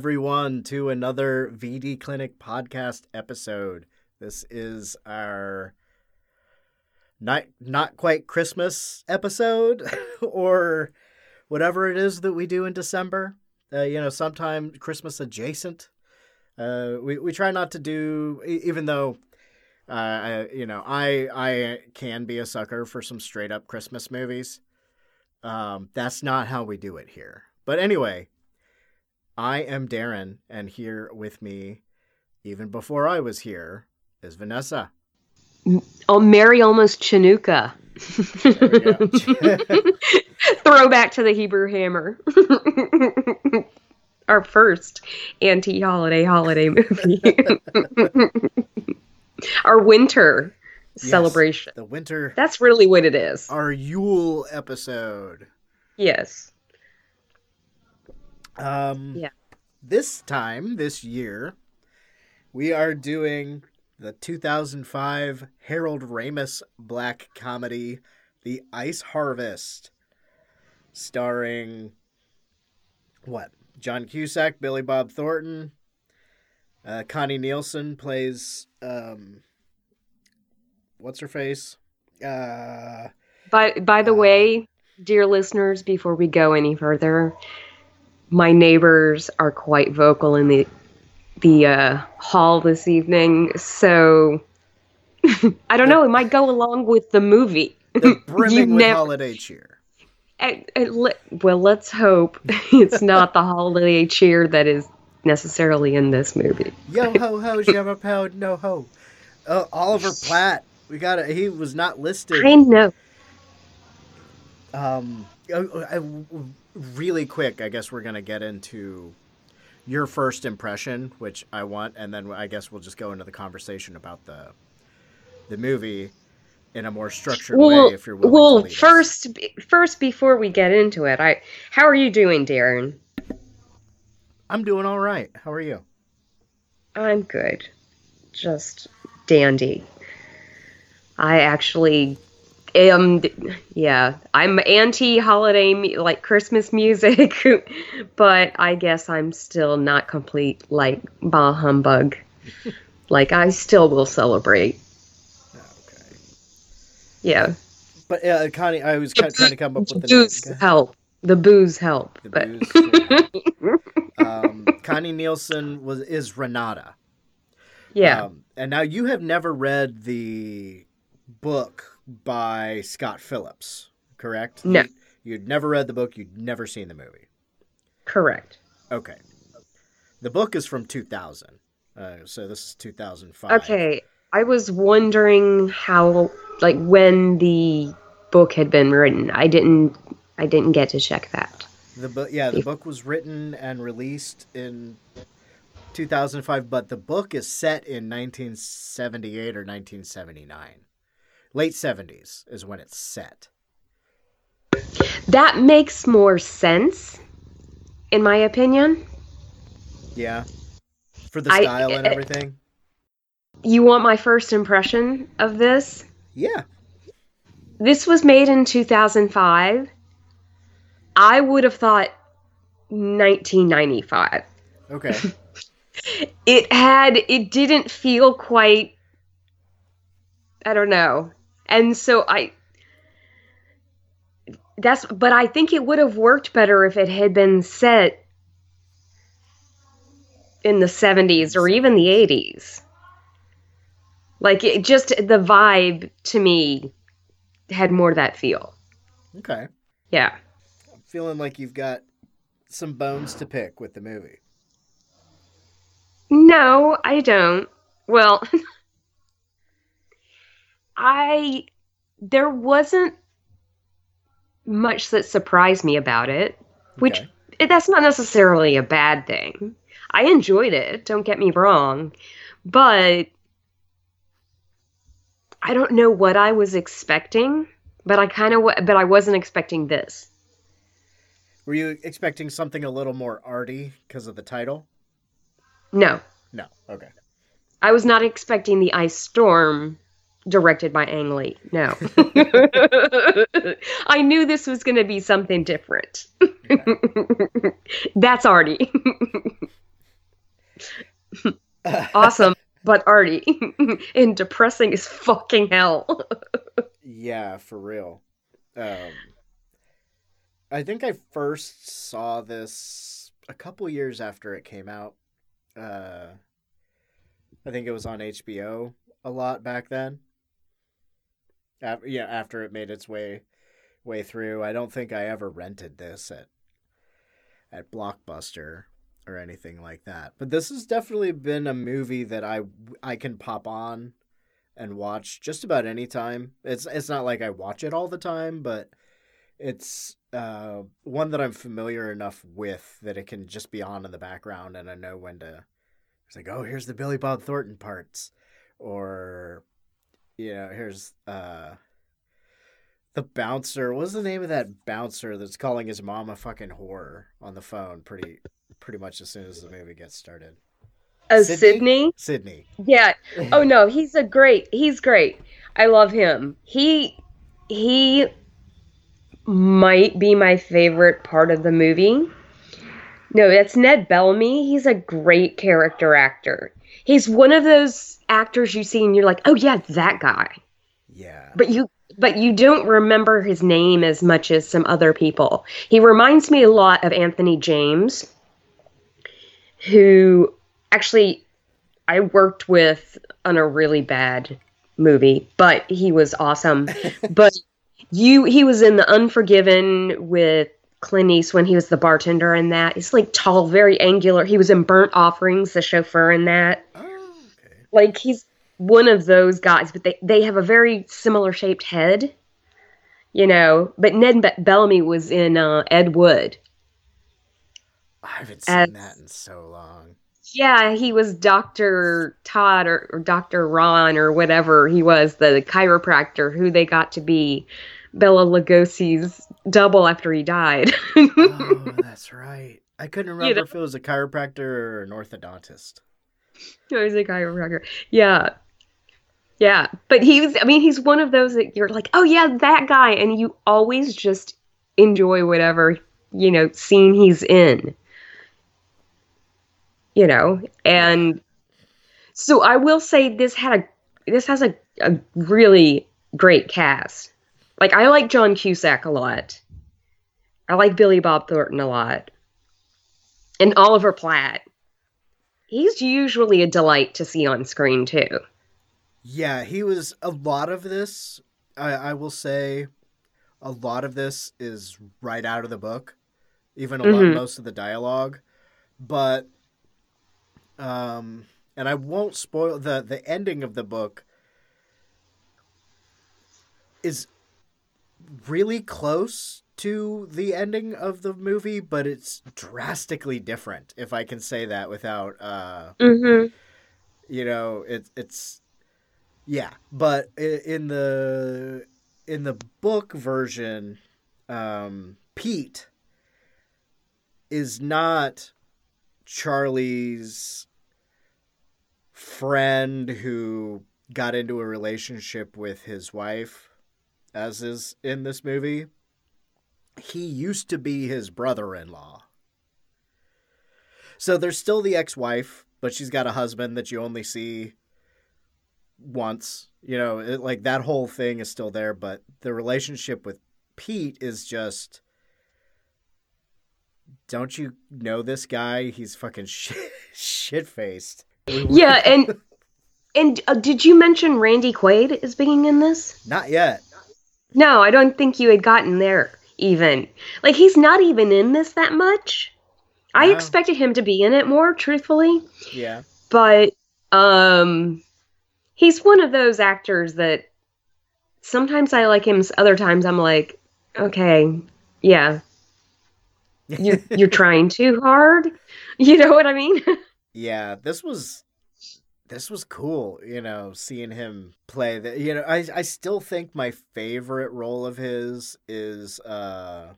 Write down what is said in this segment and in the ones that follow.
everyone, to another VD Clinic podcast episode. This is our not not quite Christmas episode, or whatever it is that we do in December. Uh, you know, sometime Christmas adjacent. Uh, we we try not to do, even though. Uh, you know, I I can be a sucker for some straight up Christmas movies. Um, that's not how we do it here. But anyway, I am Daeron, and here with me, even before I was here, is Vanessa. Oh, Mary almost Chanukah. Throwback to the Hebrew Hammer. Our first anti holiday holiday movie. Our winter Yes, celebration. the winter, That's really what it is. our Yule episode. Yes. Um, Yeah. This time, this year, we are doing the 2005 Harold Ramis black comedy, The Ice Harvest, starring what? John Cusack, Billy Bob Thornton, uh, Connie Nielsen plays um, what's her face? Uh, By by the Uh, way, dear listeners, before we go any further, my neighbors are quite vocal in the the uh, hall this evening, so I don't know. It might go along with the movie. they're brimming with never- holiday cheer. I- I well, let's hope it's not the holiday cheer that is necessarily in this movie. Yo ho ho, jabba pound, no ho. Uh, Oliver Platt, we got it. He was not listed. I know. Um, uh, uh, really quick, I guess we're gonna get into your first impression, which I want, and then I guess we'll just go into the conversation about the the movie in a more structured Well, way. If you're willing well, to us. first, first before we get into it, I how are you doing, Daeron? I'm doing all right. How are you? I'm good. Just dandy. I actually am, yeah, I'm anti holiday, like Christmas music, but I guess I'm still not complete, like, bah humbug. like, I still will celebrate. Okay. Yeah. But uh, Connie, I was kind of trying to come up with the booze name. help. The booze help. The but booze, um, Connie Nielsen was is Renata. yeah. Um, and now you have never read the book by Scott Phillips, correct? No. You, you'd never read the book. You'd never seen the movie. correct. Okay. The book is from 2000. Uh, so this is 2005. Okay, I was wondering how, like, when the book had been written. I didn't, I didn't get to check that. The book, yeah, the book was written and released in 2005, but the book is set in 1978 or 1979. Late 70s is when it's set. That makes more sense, in my opinion. Yeah. For the I- style and uh, everything. You want my first impression of this? Yeah. This was made in 2005. I would have thought 1995. Okay. it had it didn't feel quite i don't know and so i that's but i think it would have worked better if it had been set in the 70s or even the 80s like it just the vibe to me had more that feel Okay. yeah I'm feeling like you've got some bones to pick with the movie. No, I don't. Well, I there wasn't much that surprised me about it, which Okay. that's not necessarily a bad thing. I enjoyed it, don't get me wrong, but I I don't know what I was expecting, but I kind of but I wasn't expecting this. Were you expecting something a little more arty because of the title? No, No. Okay. I was not expecting the Ice Storm directed by Ang Lee. No. I knew this was going to be something different. That's arty. awesome, but arty. and depressing as fucking hell. Yeah, for real. Um, I think I first saw this a couple years after it came out. Uh, I think it was on HBO a lot back then. Af- yeah, after it made its way way through, I don't think I ever rented this at at Blockbuster or anything like that. But this has definitely been a movie that I I can pop on and watch just about any time. It's it's not like I watch it all the time, but it's uh, one that I'm familiar enough with that it can just be on in the background, and I know when to. It's like, oh, here's the Billy Bob Thornton parts, or you know, here's uh, the bouncer. What's the name of that bouncer that's calling his mom a fucking whore on the phone? Pretty pretty much as soon as the movie gets started. Oh, Sydney? Sydney? Sydney. Yeah. Oh no, he's a great. He's great. I love him. He he might be my favorite part of the movie. No, that's Ned Bellamy. He's a great character actor. He's one of those actors you see and you're like, "Oh yeah, that guy." Yeah. But you but you don't remember his name as much as some other people. He reminds me a lot of Anthony James, who actually I worked with on a really bad movie, but he was awesome. but you he was in The Unforgiven with Clint Eastwood when he was the bartender in that. He's like tall, very angular. He was in Burnt Offerings, the chauffeur in that Oh, okay. like he's one of those guys, but they they have a very similar shaped head, you know. But Ned Be- Bellamy was in uh, Ed Wood. I haven't seen As- that in so long. Yeah, he was Doctor Todd or, or Doctor Ron or whatever he was, the chiropractor who they got to be Bela Lugosi's double after he died. oh, that's right. I couldn't remember know- if it was a chiropractor or an orthodontist. He was a chiropractor. Yeah. Yeah. But he was, I mean, he's one of those that you're like, oh, yeah, that guy. And you always just enjoy whatever, you know, scene he's in. You know? And so I will say this had a, this has a, a really great cast. Like, I like John Cusack a lot. I like Billy Bob Thornton a lot. And Oliver Platt he's usually a delight to see on screen too. Yeah, he was a lot of this. I, I will say, a lot of this is right out of the book, even a lot Mhm. most of the dialogue. But, um, and I won't spoil the the ending of the book. Is really close to the ending of the movie, but it's drastically different. If I can say that without uh, Mm-hmm. you know it, it's yeah but in the in the book version um pete is not charlie's friend who got into a relationship with his wife as is in this movie he used to be his brother-in-law so there's still the ex-wife, but she's got a husband that you only see once. You know, it, like that whole thing is still there, but the relationship with Pete is just don't you know this guy? He's fucking shit shit faced. Yeah, and and uh, did you mention Randy Quaid is being in this? Not yet. No, I don't think you had gotten there even. Like he's not even in this that much. I expected him to be in it more, truthfully, Yeah. but um he's one of those actors that sometimes I like him, other times I'm like, okay, yeah, you're you're trying too hard. You know what I mean? Yeah, this was this was cool, you know, seeing him play the you know, I I still think my favorite role of his is uh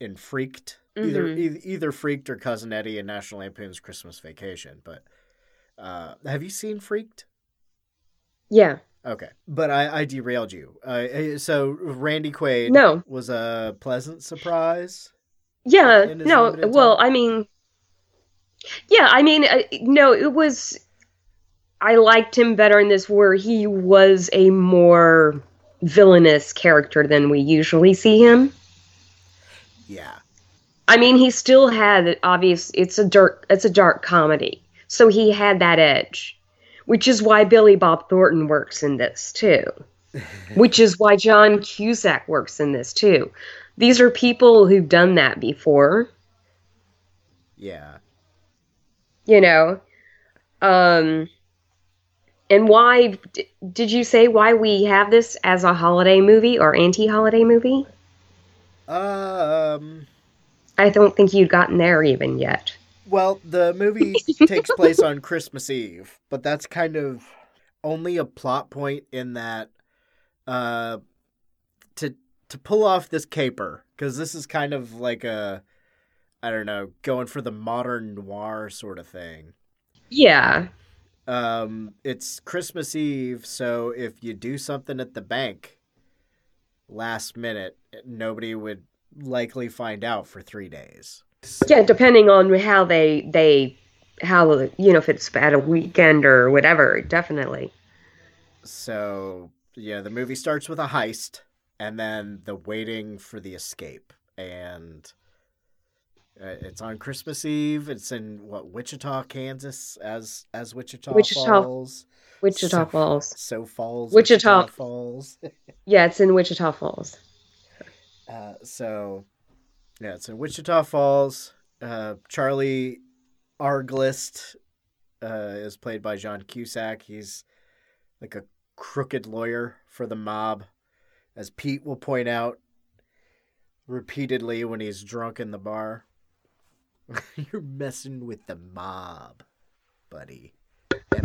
in Freaked. Either Mhm. e- either Freaked or Cousin Eddie in National Lampoon's Christmas Vacation, but uh have you seen Freaked? Yeah. Okay. But I I derailed you. Uh so Randy Quaid No. was a pleasant surprise. Yeah. No. Well? I mean, yeah. I mean, uh, no. It was. I liked him better in this, where he was a more villainous character than we usually see him. Yeah. I mean, he still had obvious. It's a dark. It's a dark comedy, so he had that edge, which is why Billy Bob Thornton works in this too. which is why John Cusack works in this too. These are people who've done that before, Yeah. you know. Um, and why d- did you say why we have this as a holiday movie or anti-holiday movie? Um I don't think you'd gotten there even yet. Well, the movie takes place on Christmas Eve, but that's kind of only a plot point in that uh to to pull off this caper cuz this is kind of like a I don't know, going for the modern noir sort of thing. Yeah, Um it's Christmas Eve, so if you do something at the bank last minute, nobody would likely find out for 3 days. yeah. Depending on how they they how you know if it's at a weekend or whatever, definitely. So, yeah, the movie starts with a heist and then the waiting for the escape. And uh, it's on Christmas Eve. It's in what Wichita, Kansas, as as Wichita, Wichita. Falls. Wichita So- Falls. So Falls. Wichita. Falls. Yeah, it's in Wichita Falls. Uh, so, yeah, it's in Wichita Falls. Uh, Charlie Arglist uh, is played by John Cusack. He's like a crooked lawyer for the mob, as Pete will point out repeatedly when he's drunk in the bar. You're messing with the mob, buddy.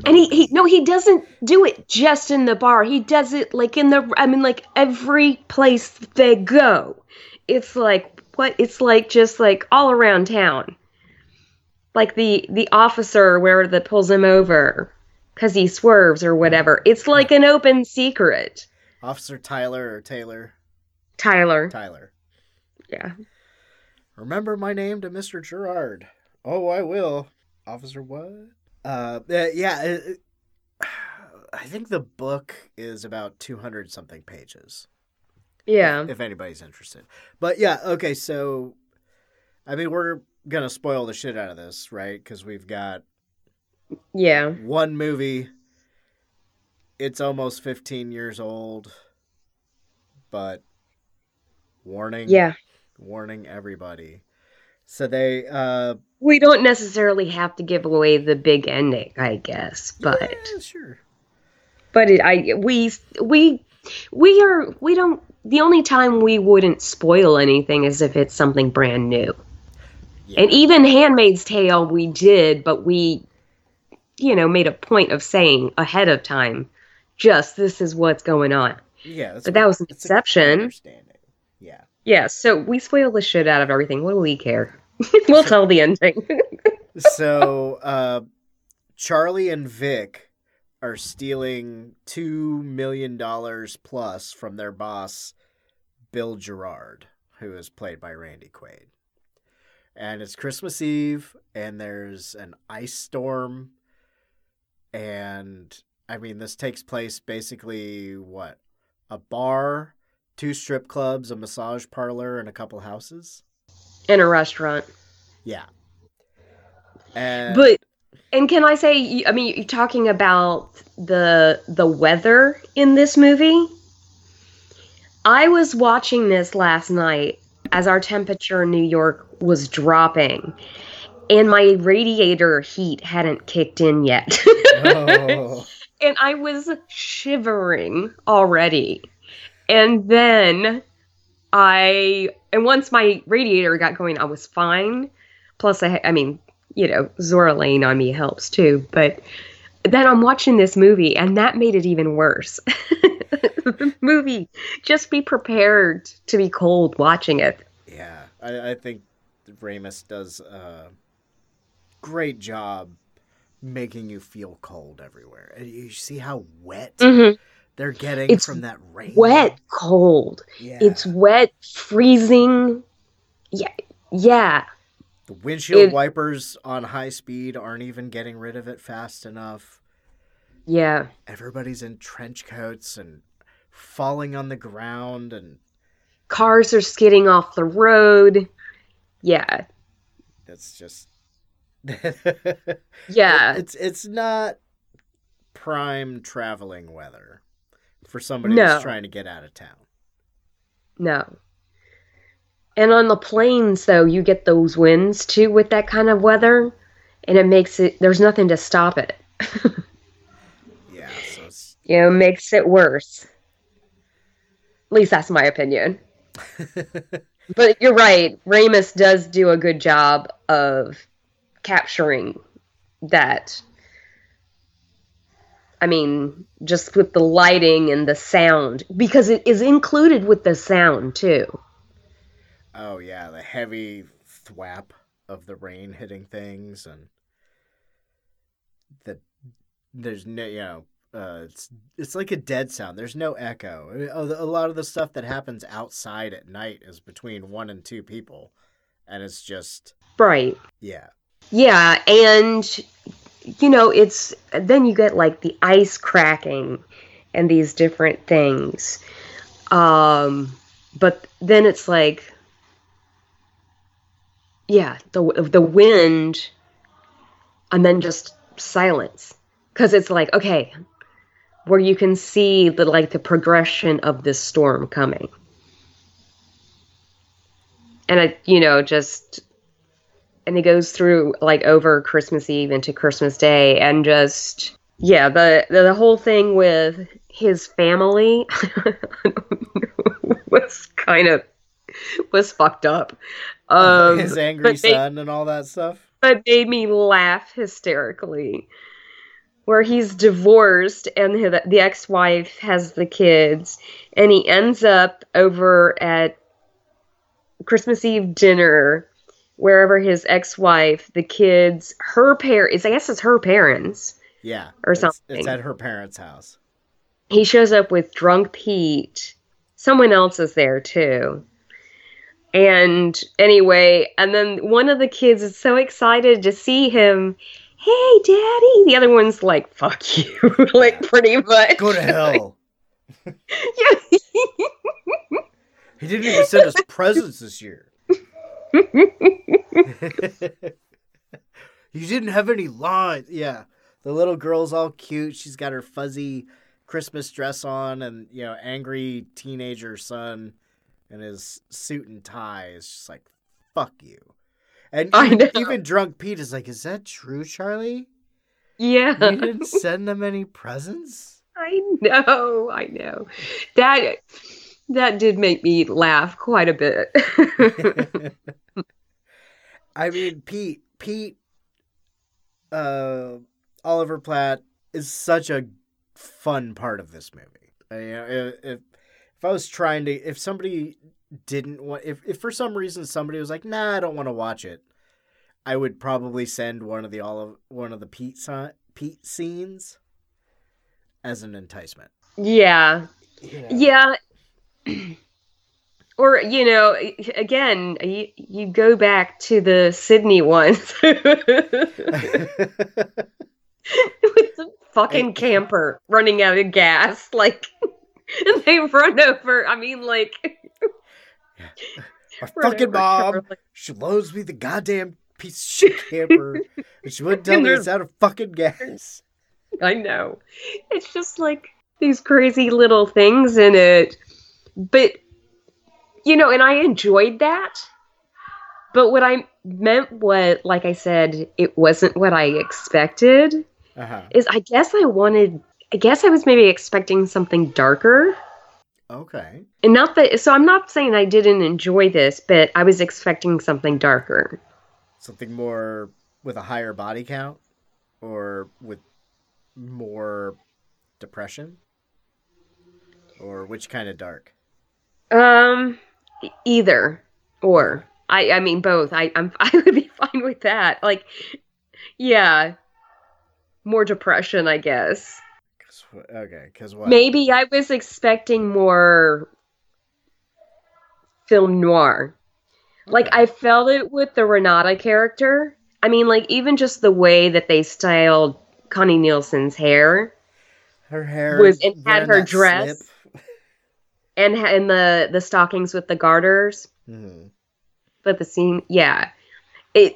And he, he no, he doesn't do it just in the bar. He does it like in the I mean like every place they go. It's like what it's like just like all around town. Like the the officer where that pulls him over cuz he swerves or whatever. It's like an open secret. Officer Tyler or Taylor? Tyler. Tyler. Yeah. Remember my name to Mr. Gerard. Oh, I will. Officer what? Uh, uh, yeah. it- it- I think the book is about 200 something pages. Yeah. If anybody's interested. But yeah, okay, so I mean, we're going to spoil the shit out of this, right? Cuz we've got Yeah. one movie. It's almost 15 years old. But warning. Yeah. Warning everybody. So they uh We don't necessarily have to give away the big ending, I guess, but yeah, sure. but it, I we we we are we don't the only time we wouldn't spoil anything is if it's something brand new. Yeah. And even Handmaid's Tale we did, but we you know made a point of saying ahead of time just this is what's going on. Yeah, But that was an exception. Understanding. Yeah. Yeah, so we spoil the shit out of everything. What do we care? we'll tell the ending. So uh, Charlie and Vic are stealing two million dollars plus from their boss, Bill Gerard, who is played by Randy Quaid. And it's Christmas Eve, and there's an ice storm, and I mean this takes place basically what a bar, two strip clubs, a massage parlor, and a couple houses. And a restaurant. Yeah. And But and can I say I mean you're talking about the the weather in this movie? I was watching this last night as our temperature in New York was dropping and my radiator heat hadn't kicked in yet. oh, and I was shivering already. And then I and once my radiator got going, I was fine. Plus, I I mean, you know, Zora laying on me helps too. But then I'm watching this movie, and that made it even worse. the movie, just be prepared to be cold watching it. Yeah, I, I think Ramis does a great job making you feel cold everywhere. And you see how wet Mhm. They're getting It's from that rain. Wet, cold. Yeah. It's wet, freezing. Yeah, yeah. the windshield it- wipers on high speed aren't even getting rid of it fast enough. Yeah. Everybody's in trench coats and falling on the ground and Cars are skidding off the road. Yeah. That's just Yeah. it's it's not prime traveling weather for somebody No. that's trying to get out of town. No. And on the plains, though, you get those winds too with that kind of weather, and it makes it, there's nothing to stop it. Yeah, so it's You know, makes it worse. At least that's my opinion. But you're right. Ramis does do a good job of capturing that. I mean, just with the lighting and the sound, because it is included with the sound too. oh yeah, the heavy thwap of the rain hitting things and the there's no you know uh, it's it's like a dead sound. There's no echo. A a lot of the stuff that happens outside at night is between one and two people, and it's just Right. yeah, Yeah, and you know, it's then you get like the ice cracking and these different things. Um but then it's like yeah, the the wind and then just silence cuz it's like okay, where you can see the like the progression of this storm coming. And it, you know, just and it goes through like over Christmas Eve into Christmas Day, and just yeah, the the, the whole thing with his family was kind of was fucked up. Um, his angry son and all that stuff. but made me laugh hysterically. Where he's divorced and the the ex-wife has the kids, and he ends up over at Christmas Eve dinner, wherever his ex-wife, the kids, her parents, I guess it's her parents. Yeah, Or it's- It's at her parents' house. He shows up with drunk Pete. Someone else is there too. And anyway, and then one of the kids is so excited to see him. Hey, daddy. The other one's like, fuck you. like, pretty much. Go to hell. Yeah. He didn't even send us presents this year. you didn't have any lines. Yeah. The little girl's all cute. She's got her fuzzy Christmas dress on and, you know, angry teenager son in his suit and tie is just like, fuck you. And I even, know. even drunk Pete is like, is that true, Charlie? yeah. You didn't send them any presents? I know. I know. That that did make me laugh quite a bit. I mean, Pete, Pete, uh, Oliver Platt is such a fun part of this movie. I, you know, if, if if I was trying to, if somebody didn't want, if if for some reason somebody was like, "Nah, I don't want to watch it," I would probably send one of the Olive, one of the Pete Pete scenes as an enticement. yeah. You know? Yeah. Or, you know, again, you, you go back to the Sydney ones with the fucking camper running out of gas. Like, and they run over. I mean, like, My fucking mom, she loads me the goddamn piece of shit camper, and she wouldn't tell me it's out of fucking gas. I know. It's just like these crazy little things in it. But, you know, and I enjoyed that. But what I meant was, like I said, it wasn't what I expected. Uh huh. Is I guess I wanted, I guess I was maybe expecting something darker. Okay. And not that, so I'm not saying I didn't enjoy this, but I was expecting something darker. Something more with a higher body count, or with more depression? Or which kind of dark? Um, either or. I I mean both. I I'm I would be fine with that. Like, yeah, more depression, I guess. 'Cause Okay, because what? Maybe I was expecting more film noir. Like I felt it with the Renata character. I mean, like even just the way that they styled Connie Nielsen's hair her hair was- and had her dress. slip. And and the the stockings with the garters. Mhm. but the scene yeah it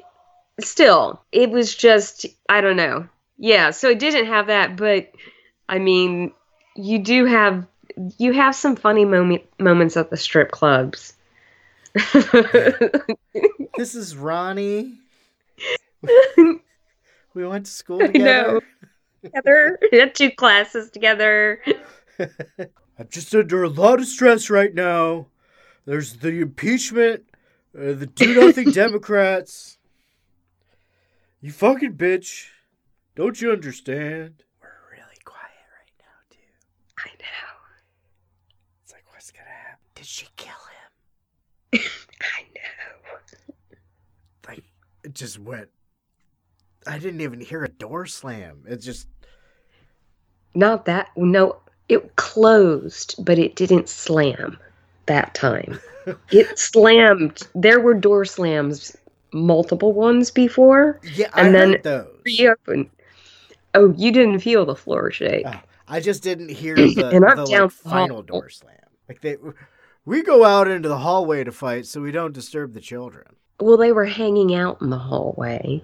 still it was just i don't know yeah so it didn't have that but i mean you do have you have some funny moment, moments at the strip clubs This is Ronnie. We went to school together. together we had two classes together I'm just under a lot of stress right now. There's the impeachment, uh, the do nothing Democrats. You fucking bitch. Don't you understand? We're really quiet right now, too. i know It's like, what's gonna happen? Did she kill him? i know Like, it just went. I didn't even hear a door slam. It just. not that no it closed but it didn't slam that time it slammed there were door slams multiple ones before Yeah, I And then- heard those. reopen. Oh, you didn't feel the floor shake. Oh, I just didn't hear the, And I'm the down like, final door slam. Like they, we go out into the hallway to fight, so we don't disturb the children. Well, they were hanging out in the hallway.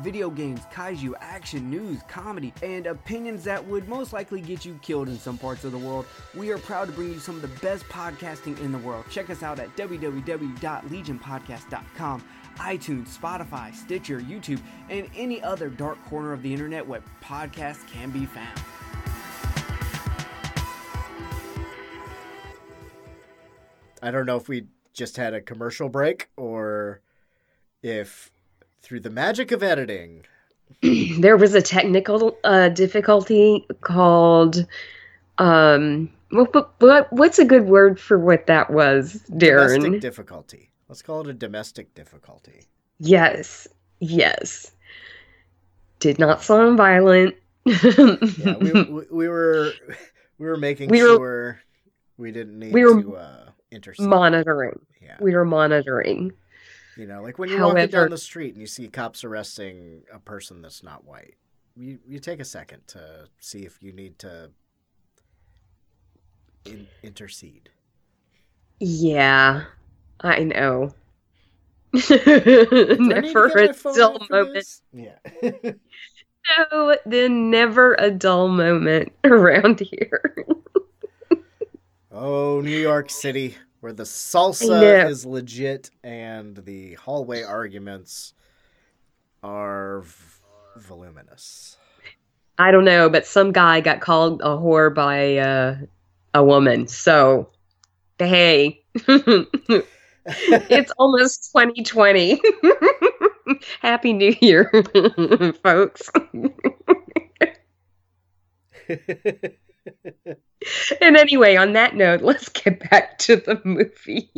video games, kaiju, action, news, comedy, and opinions that would most likely get you killed in some parts of the world. We are proud to bring you some of the best podcasting in the world. Check us out at www.legionpodcast.com, iTunes, Spotify, Stitcher, YouTube, and any other dark corner of the internet where podcasts can be found. I don't know if we just had a commercial break or if through the magic of editing. there was a technical uh, difficulty called um what, what, what what's a good word for what that was Daeron Domestic difficulty. Let's call it a domestic difficulty. yes yes did not sound violent Yeah, we, we, we were we were making We were- sure we didn't need we were to uh, intercede. monitoring yeah, we were monitoring you know, like when you're walking down the street and you see cops arresting a person that's not white, you you take a second to see if you need to in, intercede. yeah i know Do I need to never a dull moment? Yeah. no then never a dull moment around here Oh, New York City, where the salsa is legit and the hallway arguments are v- voluminous. I don't know, but some guy got called a whore by uh, a woman. So, hey, it's almost 2020. Happy New Year, folks. And anyway, on that note, let's get back to the movie.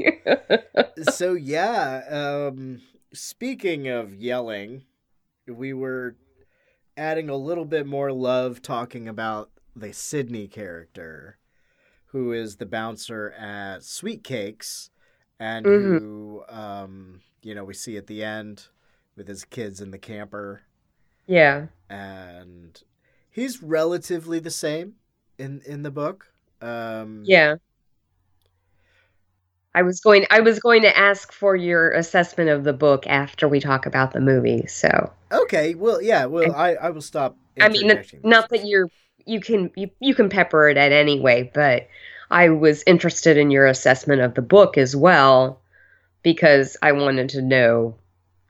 so yeah, um, speaking of yelling, we were adding a little bit more love talking about the Sydney character, who is the bouncer at Sweet Cage, and Mhm. who um, you know we see at the end with his kids in the camper, Yeah. and he's relatively the same in in the book. Um, Yeah. I was going I was going to ask for your assessment of the book after we talk about the movie. So, Okay. Well, yeah. Well, I I will stop. I mean, not that you're you can you, you can pepper it at anyway, but I was interested in your assessment of the book as well because I wanted to know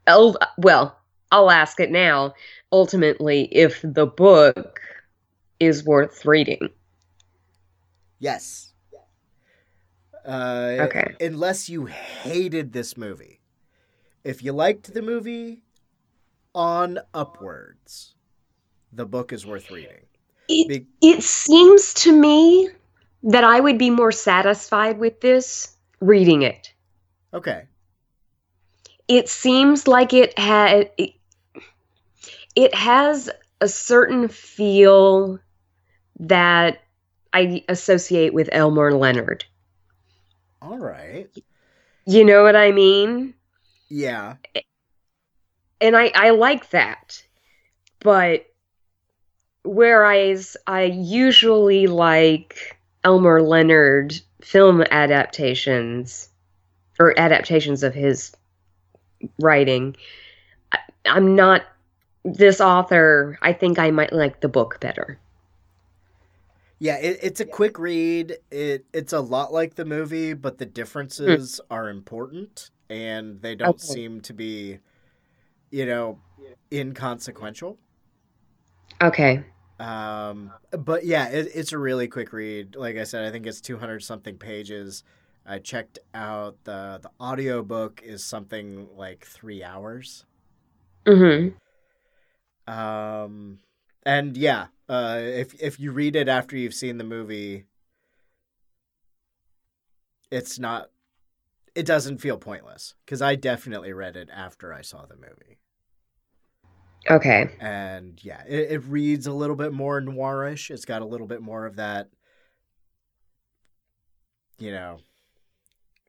el- well, I'll ask it now. Ultimately, if the book is worth reading. Yes. Uh, Okay. Unless you hated this movie. If you liked the movie, on upwards, the book is worth reading. It, Be- it seems to me that I would be more satisfied with this reading it. Okay. It seems like it had it, it has a certain feel that I associate with Elmore Leonard. All right. You know what I mean? Yeah. and I, I like that. But whereas I usually like Elmore Leonard film adaptations or adaptations of his writing, I, I'm not this author. I think I might like the book better. Yeah, it, it's a quick read. It it's a lot like the movie, but the differences are important and they don't Okay. seem to be, you know, inconsequential. Okay. Um, but yeah, it, it's a really quick read. Like I said, I think it's 200 something pages. I checked out the the audio book is something like three hours. Mm-hmm. Um, and yeah, uh, if if you read it after you've seen the movie, it's not. It doesn't feel pointless because I definitely read it after I saw the movie, Okay. and yeah, it, it reads a little bit more noirish. It's got a little bit more of that, you know,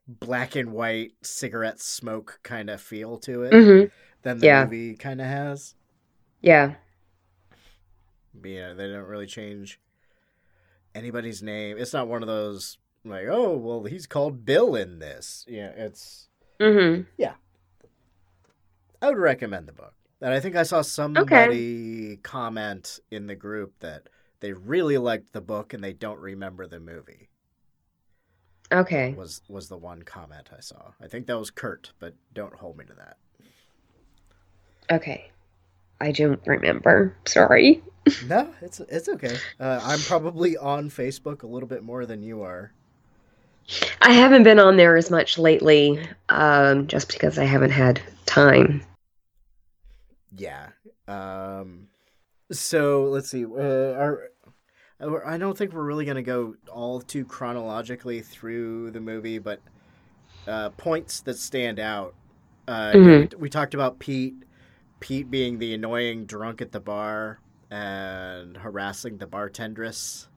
black and white cigarette smoke kind of feel to it Mm-hmm. than the Yeah. movie kind of has. Yeah. yeah, they don't really change anybody's name. It's not one of those like, oh, well, he's called Bill in this. Yeah, it's. Mm-hmm. Yeah. I would recommend the book. And I think I saw somebody comment in the group that they really liked the book and they don't remember the movie. Okay. Was was the one comment I saw. I think that was Kurt, but don't hold me to that. Okay. I don't remember. Sorry. No, it's it's okay. Uh, I'm probably on Facebook a little bit more than you are. I haven't been on there as much lately, um, just because I haven't had time. Yeah. Um. So let's see. Uh, our, I don't think we're really gonna go all too chronologically through the movie, but uh, points that stand out. Uh, Mhm. We talked about Pete. Pete being the annoying drunk at the bar and harassing the bartendress,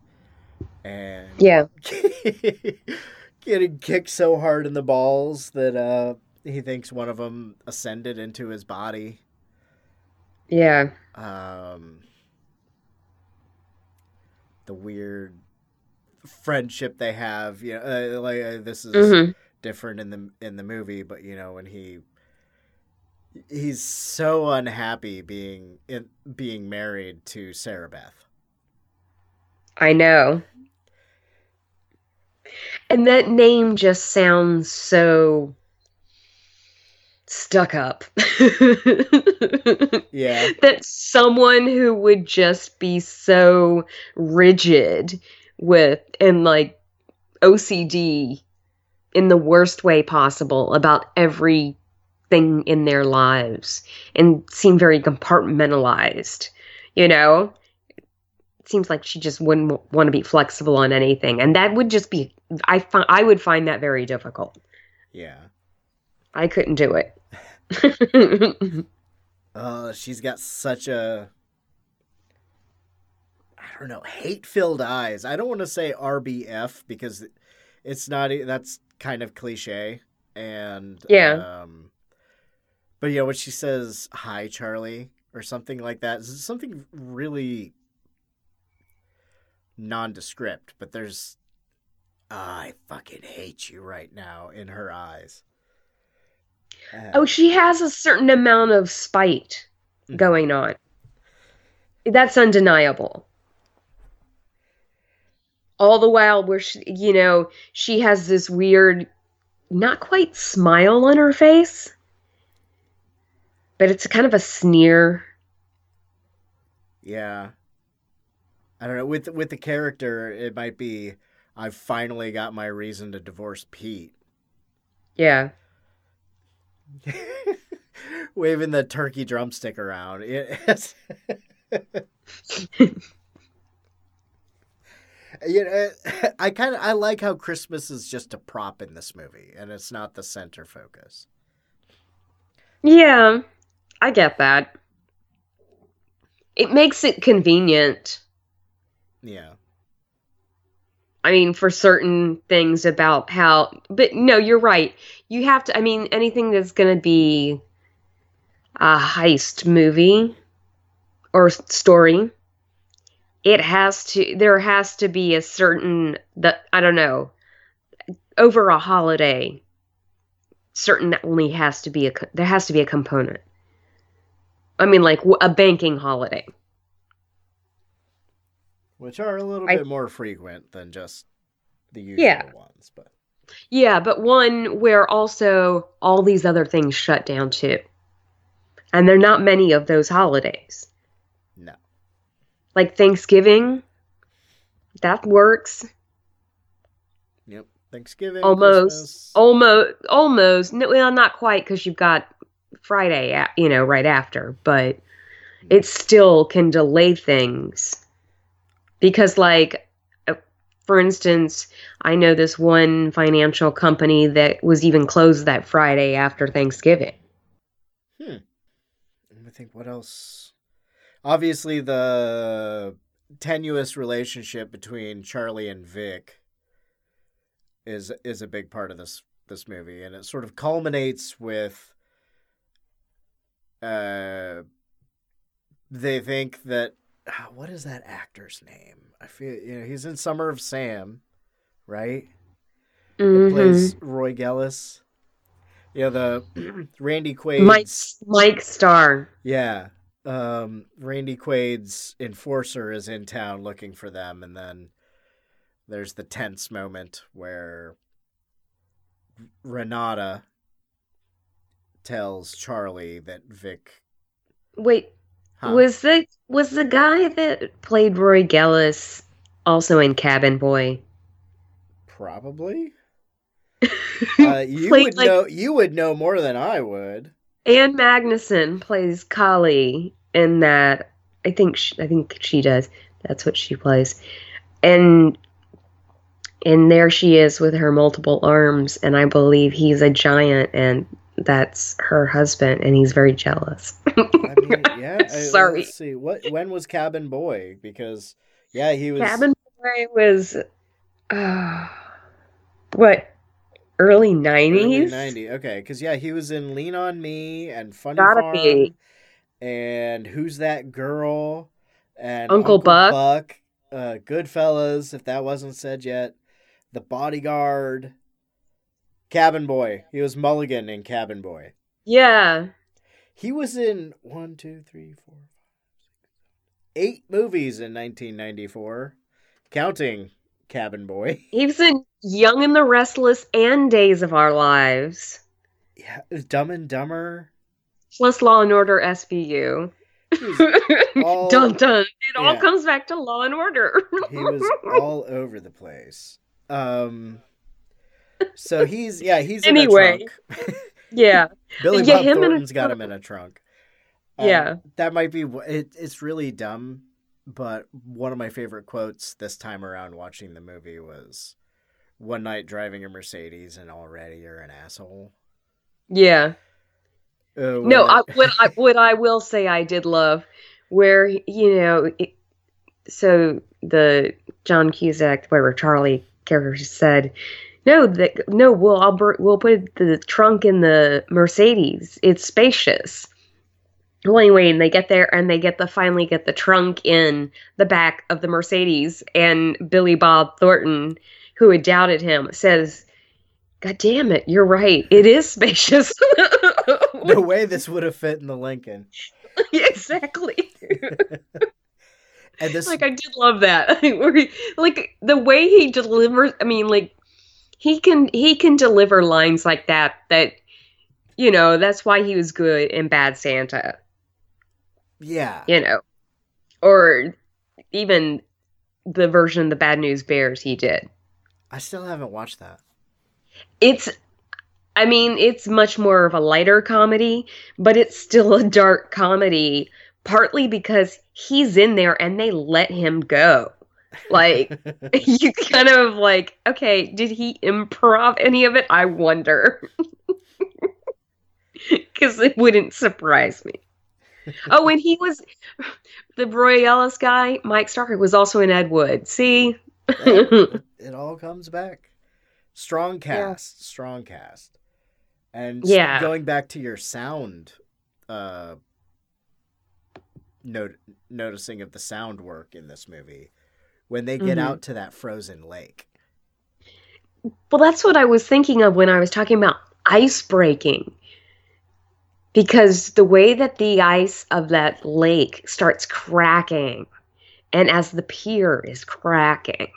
and Yeah. getting kicked so hard in the balls that uh, he thinks one of them ascended into his body. Yeah. Um, the weird friendship they have, you know, uh, like uh, this is mm-hmm. different in the in the movie, but you know when he he's so unhappy being in, being married to Sarah Beth. I know. And that name just sounds so stuck up. Yeah. that someone who would just be so rigid with and like OCD in the worst way possible about everything in their lives and seem very compartmentalized, you know? It seems like she just wouldn't want to be flexible on anything and that would just be I find I would find that very difficult. Yeah. I couldn't do it. Uh, she's got such a I don't know, hate filled eyes. I don't want to say RBF because it's not, that's kind of cliche. And, Yeah. Um, but yeah, when she says, hi, Charlie, or something like that, something really nondescript, but there's, I fucking hate you right now in her eyes. Uh, Oh, she has a certain amount of spite Mhm. going on. That's undeniable. All the while, where she, you know, she has this weird, not quite smile on her face, but it's kind of a sneer. Yeah. I don't know. With with the character, it might be I've finally got my reason to divorce Pete. Yeah. Waving the turkey drumstick around. It- you know, I kind of I like how Christmas is just a prop in this movie, and it's not the center focus. Yeah, I get that. It makes it convenient. Yeah. I mean, for certain things about how, but no, you're right. You have to, I mean, anything that's going to be a heist movie or story, it has to, there has to be a certain, that I don't know, over a holiday, certain that only has to be a, there has to be a component. I mean, like a banking holiday. Which are a little I- bit more frequent than just the usual Yeah. ones, but Yeah, but one where also all these other things shut down too. And there are not many of those holidays. no. Like Thanksgiving, that works. Yep. Thanksgiving, Almost. Christmas. Almost, almost. No, well, not quite because you've got Friday, you know, right after. But it still can delay things because, like, uh, for instance, I know this one financial company that was even closed that Friday after Thanksgiving. Let me think what else. Obviously, the tenuous relationship between Charlie and Vic is is a big part of this this movie, and it sort of culminates with. Uh, they think that ah, what is that actor's name? I feel you know he's in Summer of Sam, right? He Mhm. plays Roy Gellis. Yeah, the Randy Quaid. Mike Mike Starr. Yeah. Um, Randy Quaid's enforcer is in town looking for them, and then there's the tense moment where Renata tells Charlie that Vic. Wait, Huh? was the was the guy that played Roy Gellis also in Cabin Boy? probably. Uh, you would like- know. You would know more than I would. Ann Magnuson plays Kali in that. I think she, I think she does. That's what she plays, and and there she is with her multiple arms, and I believe he's a giant, and that's her husband, and he's very jealous. I mean, yeah. I- Sorry. Let's see. What? When was Cabin Boy? Because yeah, he was. Cabin Boy was, uh, what, early Early nineties? 90. Okay, because yeah, he was in Lean on Me and Funny Gotta Farm be. and Who's That Girl and Uncle Buck. Buck, uh, Goodfellas, if that wasn't said yet, The Bodyguard, Cabin Boy. He was Mulligan in Cabin Boy. Yeah, He was in one, two, three, four, five, eight movies in 1994, counting Cabin Boy. he was in Young and the Restless and Days of Our Lives, Yeah, Dumb and Dumber. plus Law and Order SVU. All- dun dun! It all comes back to Law and Order. he was all over the place. Um, so he's yeah he's in Anyway. a trunk. yeah, Billy Yeah, Bob him Thornton's got him in a trunk. Um, Yeah. that might be it. It's really dumb, but one of my favorite quotes this time around watching the movie was, "One night driving a Mercedes and already you're an asshole." yeah. Uh, No, I, what I what I will say I did love, where you know, it, so the John Cusack, whatever Charlie character said, no, no, we'll I'll, we'll put the trunk in the Mercedes. It's spacious. Well, anyway, and they get there and they get the finally get the trunk in the back of the Mercedes, and Billy Bob Thornton, who had doubted him, says, "God damn it, you're right. It is spacious." No way this would have fit in the Lincoln. exactly. And this like I did love that. Like the way he delivers. I mean, like he can he can deliver lines like that. That you know that's why he was good in Bad Santa. yeah. You know, or even the version of the Bad News Bears he did. I still haven't watched that. It's. I mean, it's much more of a lighter comedy, but it's still a dark comedy, partly because he's in there and they let him go. Like, you kind of like, okay, did he improv any of it? I wonder. Because it wouldn't surprise me. Oh, and he was the Roy Ellis guy, Mike Starker, was also in Ed Wood. See? it all comes back. Strong cast, strong cast. And Yeah. going back to your sound uh note, noticing of the sound work in this movie when they get Mhm. out to that frozen lake. Well, that's what I was thinking of when I was talking about ice breaking. Because the way that the ice of that lake starts cracking, and as the pier is cracking,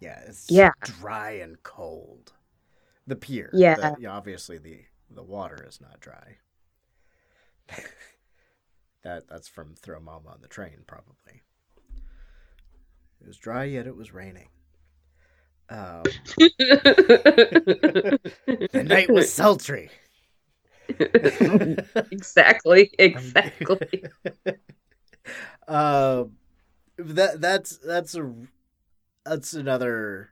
Yeah, it's Yeah. dry and cold. The pier. Yeah. the- yeah, obviously the the water is not dry. that that's from Throw Mama on the Train, probably. It was dry yet it was raining. Um, the night was sultry. exactly, exactly. Um, that that's that's a that's another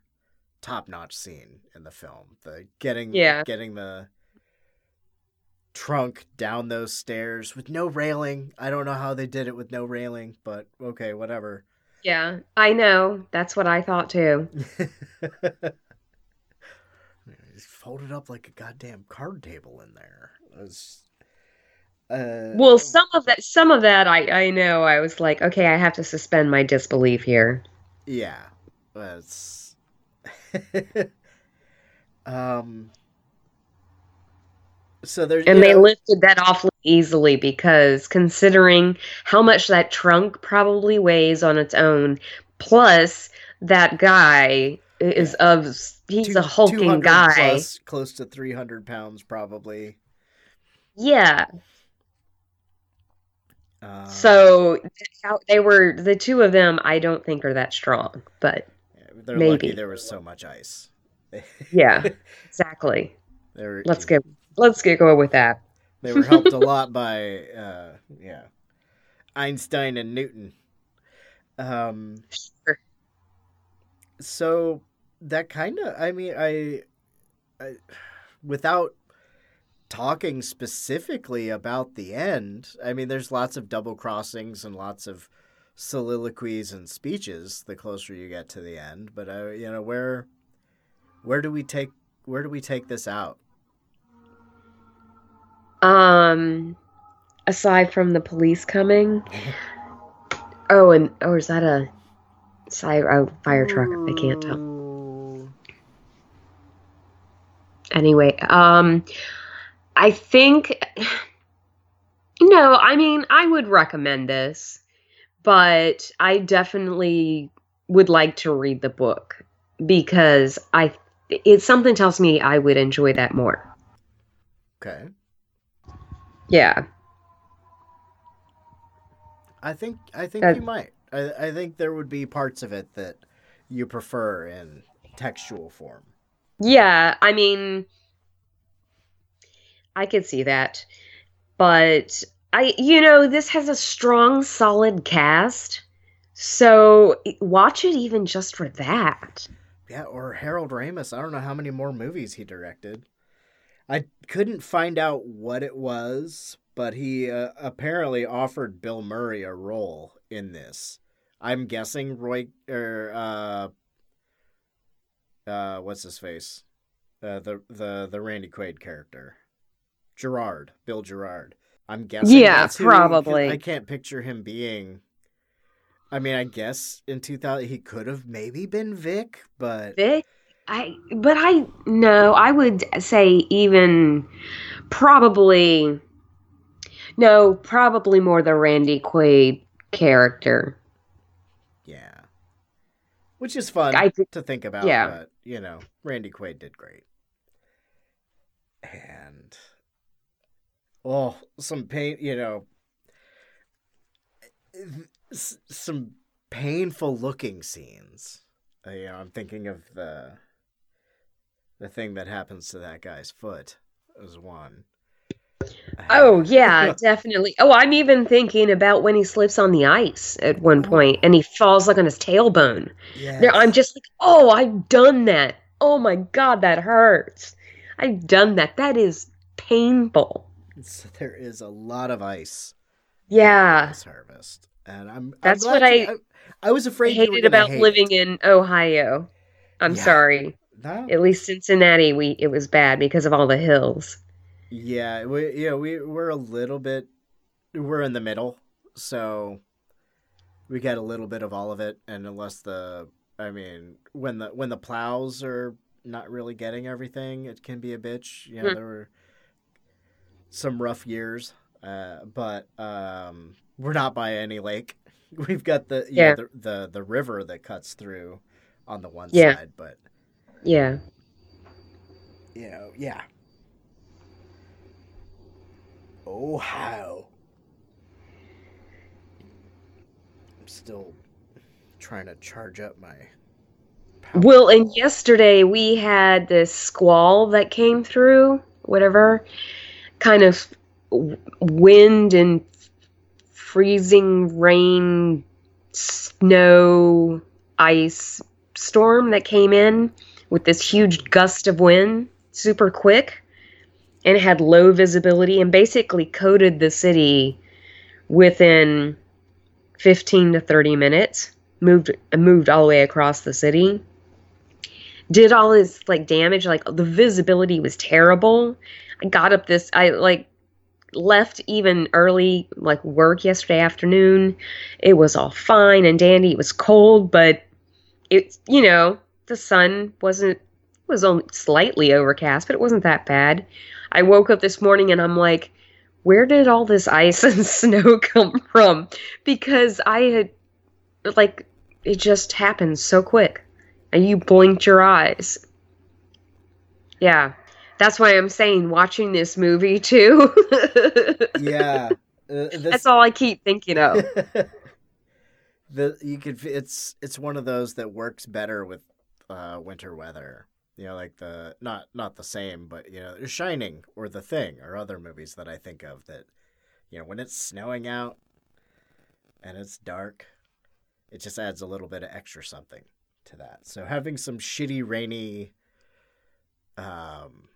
top notch scene in the film. The getting Yeah. getting the trunk down those stairs with no railing. I don't know how they did it with no railing, but okay, whatever. Yeah, I know. That's what I thought too. It's folded up like a goddamn card table in there. Was, uh, Well, some of that, some of that, I I know. I was like, okay, I have to suspend my disbelief here. Yeah. That's um so there's And they know, lifted that off easily because considering how much that trunk probably weighs on its own, plus that guy is of he's two- a hulking guy. plus, close to 300 pounds probably. Yeah. Um, So they were the two of them I don't think are that strong, but yeah, they're lucky maybe. there was so much ice. yeah, exactly. Were, Let's go. Let's get going with that. They were helped a lot by uh yeah. Einstein and Newton. Um Sure. so that kind of i mean I, I without talking specifically about the end i mean there's lots of double crossings and lots of soliloquies and speeches the closer you get to the end but uh, you know where where do we take where do we take this out Um, aside from the police coming. Oh, and or is that a side oh, fire truck? I can't tell. Anyway, um, I think. No, I mean I would recommend this, but I definitely would like to read the book because I it something tells me I would enjoy that more. okay Yeah. i think i think you might I, I think there would be parts of it that you prefer in textual form Yeah, I mean, I could see that. But I, you know, this has a strong, solid cast. So watch it even just for that. Yeah, or Harold Ramis. I don't know how many more movies he directed. I couldn't find out what it was, but he uh, apparently offered Bill Murray a role in this. I'm guessing Roy or uh uh what's his face? Uh the the the Randy Quaid character. Gerard, Bill Gerard. I'm guessing Yeah, that's who probably. I can't picture him being I mean, I guess in 2000 he could have maybe been Vic, but Vic, I but I no, I would say even probably no, probably more the Randy Quaid character. yeah. Which is fun I to think about, yeah. but you know, Randy Quaid did great. And oh, some pain, you know, some painful looking scenes. Uh, you know, I'm thinking of the the thing that happens to that guy's foot is one. Oh yeah, definitely. Oh, I'm even thinking about when he slips on the ice at one oh. point and he falls like on his tailbone. yes. There, I'm just like, oh, I've done that. Oh my god, that hurts. I've done that. That is painful. So there is a lot of ice. Yeah. this harvest, and I'm. I'm That's what you- I, I was I afraid you were hated about hate living in Ohio. I'm Yeah. sorry. No. At least Cincinnati, we it was bad because of all the hills. Yeah, we yeah we we're a little bit we're in the middle, so we get a little bit of all of it, and unless the I mean when the when the plows are not really getting everything, it can be a bitch. You know, Hmm. there were some rough years, uh, but um, we're not by any lake. We've got the yeah, Yeah. the, the the river that cuts through on the one Yeah. side, but Yeah. you know, yeah. Ohio. I'm still trying to charge up my. power Well, and yesterday we had this squall that came through, whatever, kind of wind and freezing rain, snow, ice storm that came in with this huge gust of wind, super quick, and had low visibility and basically coated the city within 15 to 30 minutes. Moved moved all the way across the city. Did all this like damage like the visibility was terrible. I got up this i like left even early like work yesterday afternoon. It was all fine and dandy. It was cold but it you know the sun wasn't it was only slightly overcast but it wasn't that bad i woke up this morning and i'm like where did all this ice and snow come from because i had like it just happened so quick and you blinked your eyes. Yeah. That's why I'm saying watching this movie too. yeah, uh, this, That's all I keep thinking of. the you could it's it's one of those that works better with uh, winter weather. You know, like the not not the same, but you know, Shining or The Thing or other movies that I think of that, you know, when it's snowing out and it's dark, it just adds a little bit of extra something to that. So having some shitty rainy, um,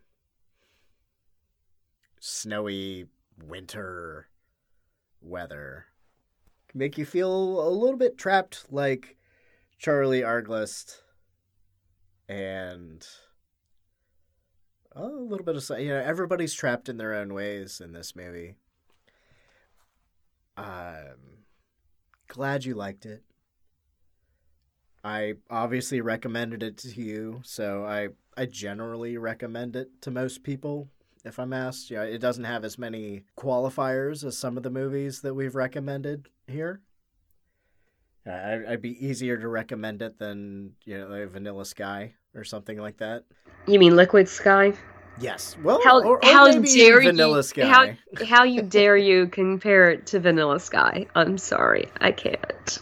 snowy winter weather make you feel a little bit trapped like Charlie Arglist and a little bit of you know everybody's trapped in their own ways in this movie. Um glad you liked it. I obviously recommended it to you, so I I generally recommend it to most people if I'm asked. Yeah, it doesn't have as many qualifiers as some of the movies that we've recommended here. I- I'd be easier to recommend it than you know Vanilla Sky or something like that. You mean Liquid Sky? Yes. Well, How or, or how dare Vanilla you? Sky. How how you dare you compare it to Vanilla Sky? I'm sorry, I can't.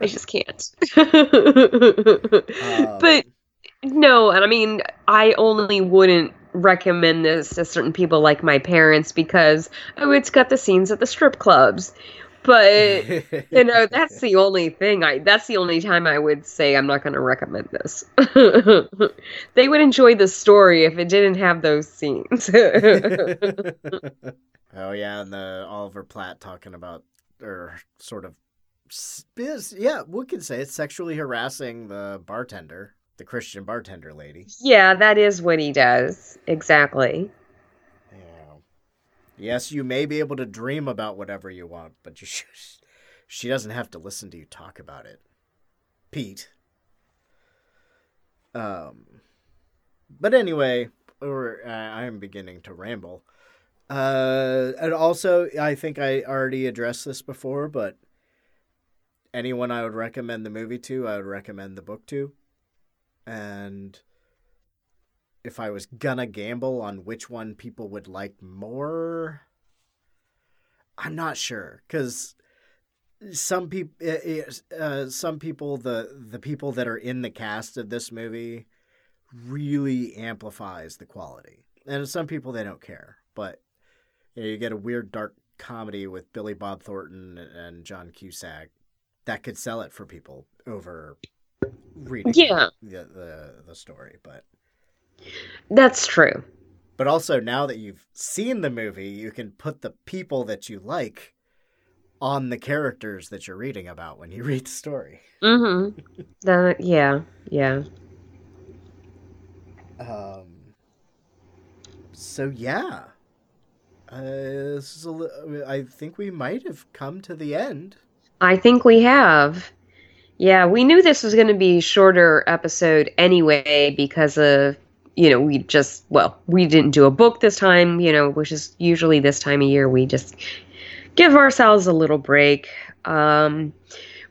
I just can't. Um, but no, and I mean, I only wouldn't recommend this to certain people like my parents because oh, it's got the scenes at the strip clubs. But you know, that's the only thing I that's the only time I would say I'm not going to recommend this. they would enjoy the story if it didn't have those scenes. oh yeah, and the Oliver Platt talking about or sort of yeah, we could say it's sexually harassing the bartender, the Christian bartender lady. Yeah, that is what he does. Exactly. Yes, you may be able to dream about whatever you want, but you should, she doesn't have to listen to you talk about it. Pete. Um. But anyway, or uh, I'm beginning to ramble. Uh, and also, I think I already addressed this before, but anyone I would recommend the movie to, I would recommend the book to. And if I was gonna gamble on which one people would like more, I'm not sure because some people, uh, some people, the the people that are in the cast of this movie, really amplifies the quality, and some people they don't care. But you, know, you get a weird dark comedy with Billy Bob Thornton and John Cusack that could sell it for people over reading Yeah. the the, the story, but. That's true. But also, now that you've seen the movie, you can put the people that you like on the characters that you're reading about when you read the story. Mm-hmm. That yeah, yeah. Um, so yeah, uh, this is a li- I think we might have come to the end. I think we have. Yeah, we knew this was going to be a shorter episode anyway because of, you know, we just, well, we didn't do a book this time, you know, which is usually this time of year we just give ourselves a little break. Um,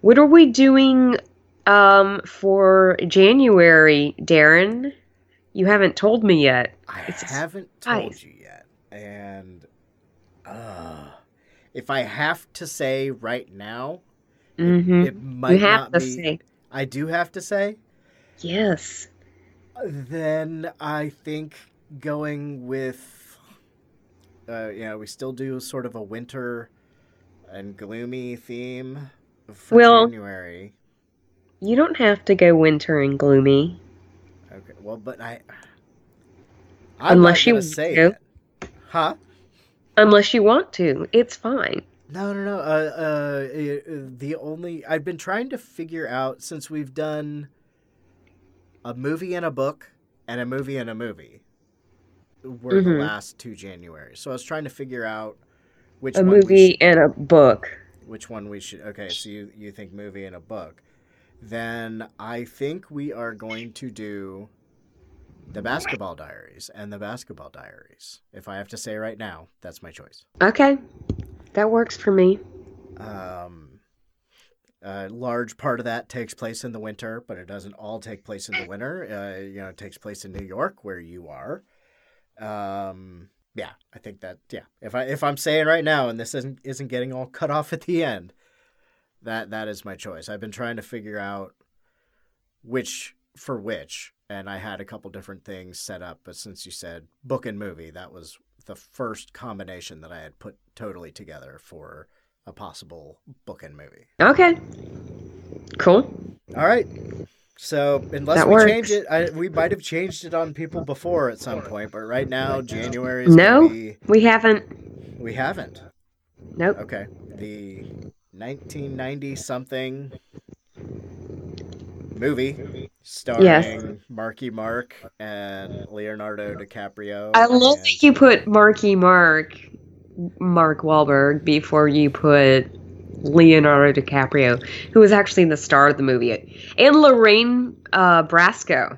what are we doing um, for January, Daeron? You haven't told me yet. I It's haven't told you yet, and uh, if I have to say right now, Mm-hmm. it might You have not to be. say I do have to say. yes. Then I think going with, uh, you know, we still do sort of a winter and gloomy theme for Well- January. You don't have to go winter and gloomy. Okay, well, but I, I'm Unless you want say to. it. huh? Unless you want to. It's fine. No, no, no. Uh, uh, uh, the only I've been trying to figure out since we've done a movie and a book and a movie and a movie were the Mhm. last two January. So I was trying to figure out which a movie should, and a book. which one we should. Okay, so you you think movie and a book? Then I think we are going to do the Basketball Diaries and the Basketball Diaries. If I have to say right now, that's my choice. Okay. That works for me. Um, a large part of that takes place in the winter, but it doesn't all take place in the winter. Uh, you know, it takes place in New York, where you are. Um, yeah, I think that yeah. If I if I'm saying right now, and this isn't isn't getting all cut off at the end, that that is my choice. I've been trying to figure out which for which, and I had a couple different things set up. But since you said book and movie, that was the first combination that I had put totally together for a possible book and movie. Okay. Cool. All right. So unless That we works. change it, I, we might have changed it on people before at some point, but right now January is No. be, We haven't. we haven't. Nope. Okay. The 1990 something movie starring Yes. Marky Mark and Leonardo DiCaprio. I love and- that you put Marky Mark, Mark Wahlberg, before you put Leonardo DiCaprio, who was actually the star of the movie, and Lorraine uh, Brasco.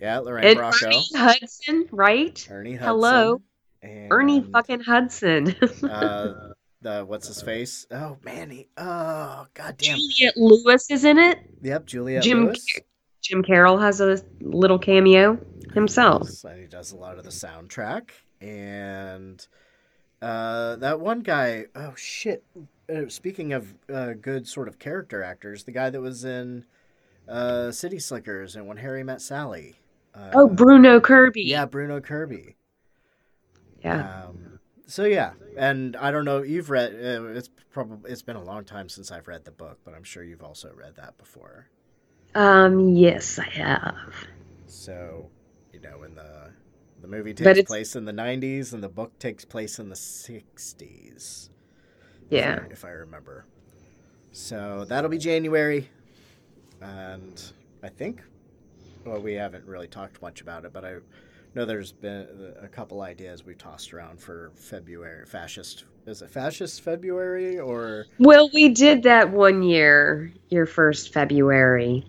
Yeah, Lorraine and Bracco. Ernie Hudson, right? Ernie Hudson. Hello. And, Ernie fucking Hudson. uh, the what's his face? Oh man, he. Oh goddamn. Juliette Lewis is in it. Yep, Juliette Jim Lewis. Jim Carroll has a little cameo himself. He does a lot of the soundtrack. And uh, that one guy. Oh shit. Uh, speaking of uh, good sort of character actors, the guy that was in uh, City Slickers and When Harry Met Sally. Uh, Oh, Bruno Kirby. Yeah, Bruno Kirby. Yeah. Um, so yeah, and I don't know. You've read. Uh, it's probably it's been a long time since I've read the book, but I'm sure you've also read that before. Um. Yes, I have. So, you know, in the the movie takes place in the '90s and the book takes place in the '60s. Yeah. if I, if I remember. So that'll be January. And I think, well, we haven't really talked much about it, but I know there's been a couple ideas we tossed around for February. Fascist, is it fascist February or? Well, we did that one year, your first February.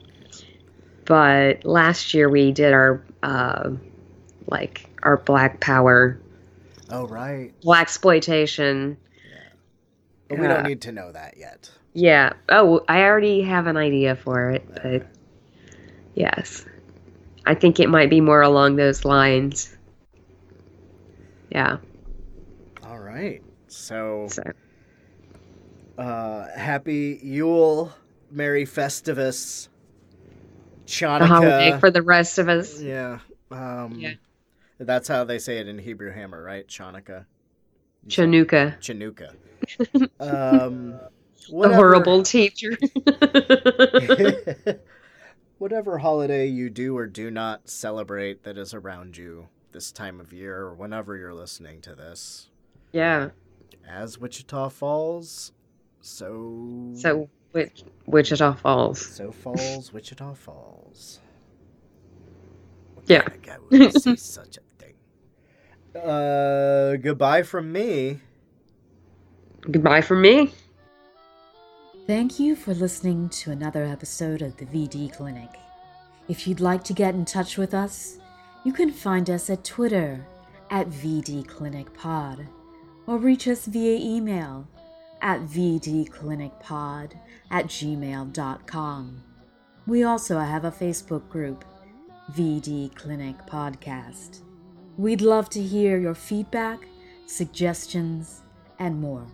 But last year we did our, uh, like, our Black Power, Oh, right. Black exploitation. Yeah. But we Uh, don't need to know that yet. Yeah. Oh, I already have an idea for it, but yes. I think it might be more along those lines. Yeah. All right. So, So, uh, happy Yule, Merry Festivus, the holiday for the rest of us. yeah. Um, Yeah. That's how they say it in Hebrew Hammer, right? Chanukah. Chanukah, Chanukah. um, the whatever- horrible teacher. whatever holiday you do or do not celebrate that is around you this time of year or whenever you're listening to this, yeah. as Wichita Falls, so So, Wich- Wichita Falls. so falls Wichita Falls. What Yeah. kind of guy would say such a? Uh, goodbye from me. Goodbye from me. Thank you for listening to another episode of the VD Clinic. If you'd like to get in touch with us, you can find us at Twitter at VD Clinic Pod or reach us via email at vdclinicpod at gmail.com. We also have a Facebook group, VD Clinic Podcast. We'd love to hear your feedback, suggestions, and more.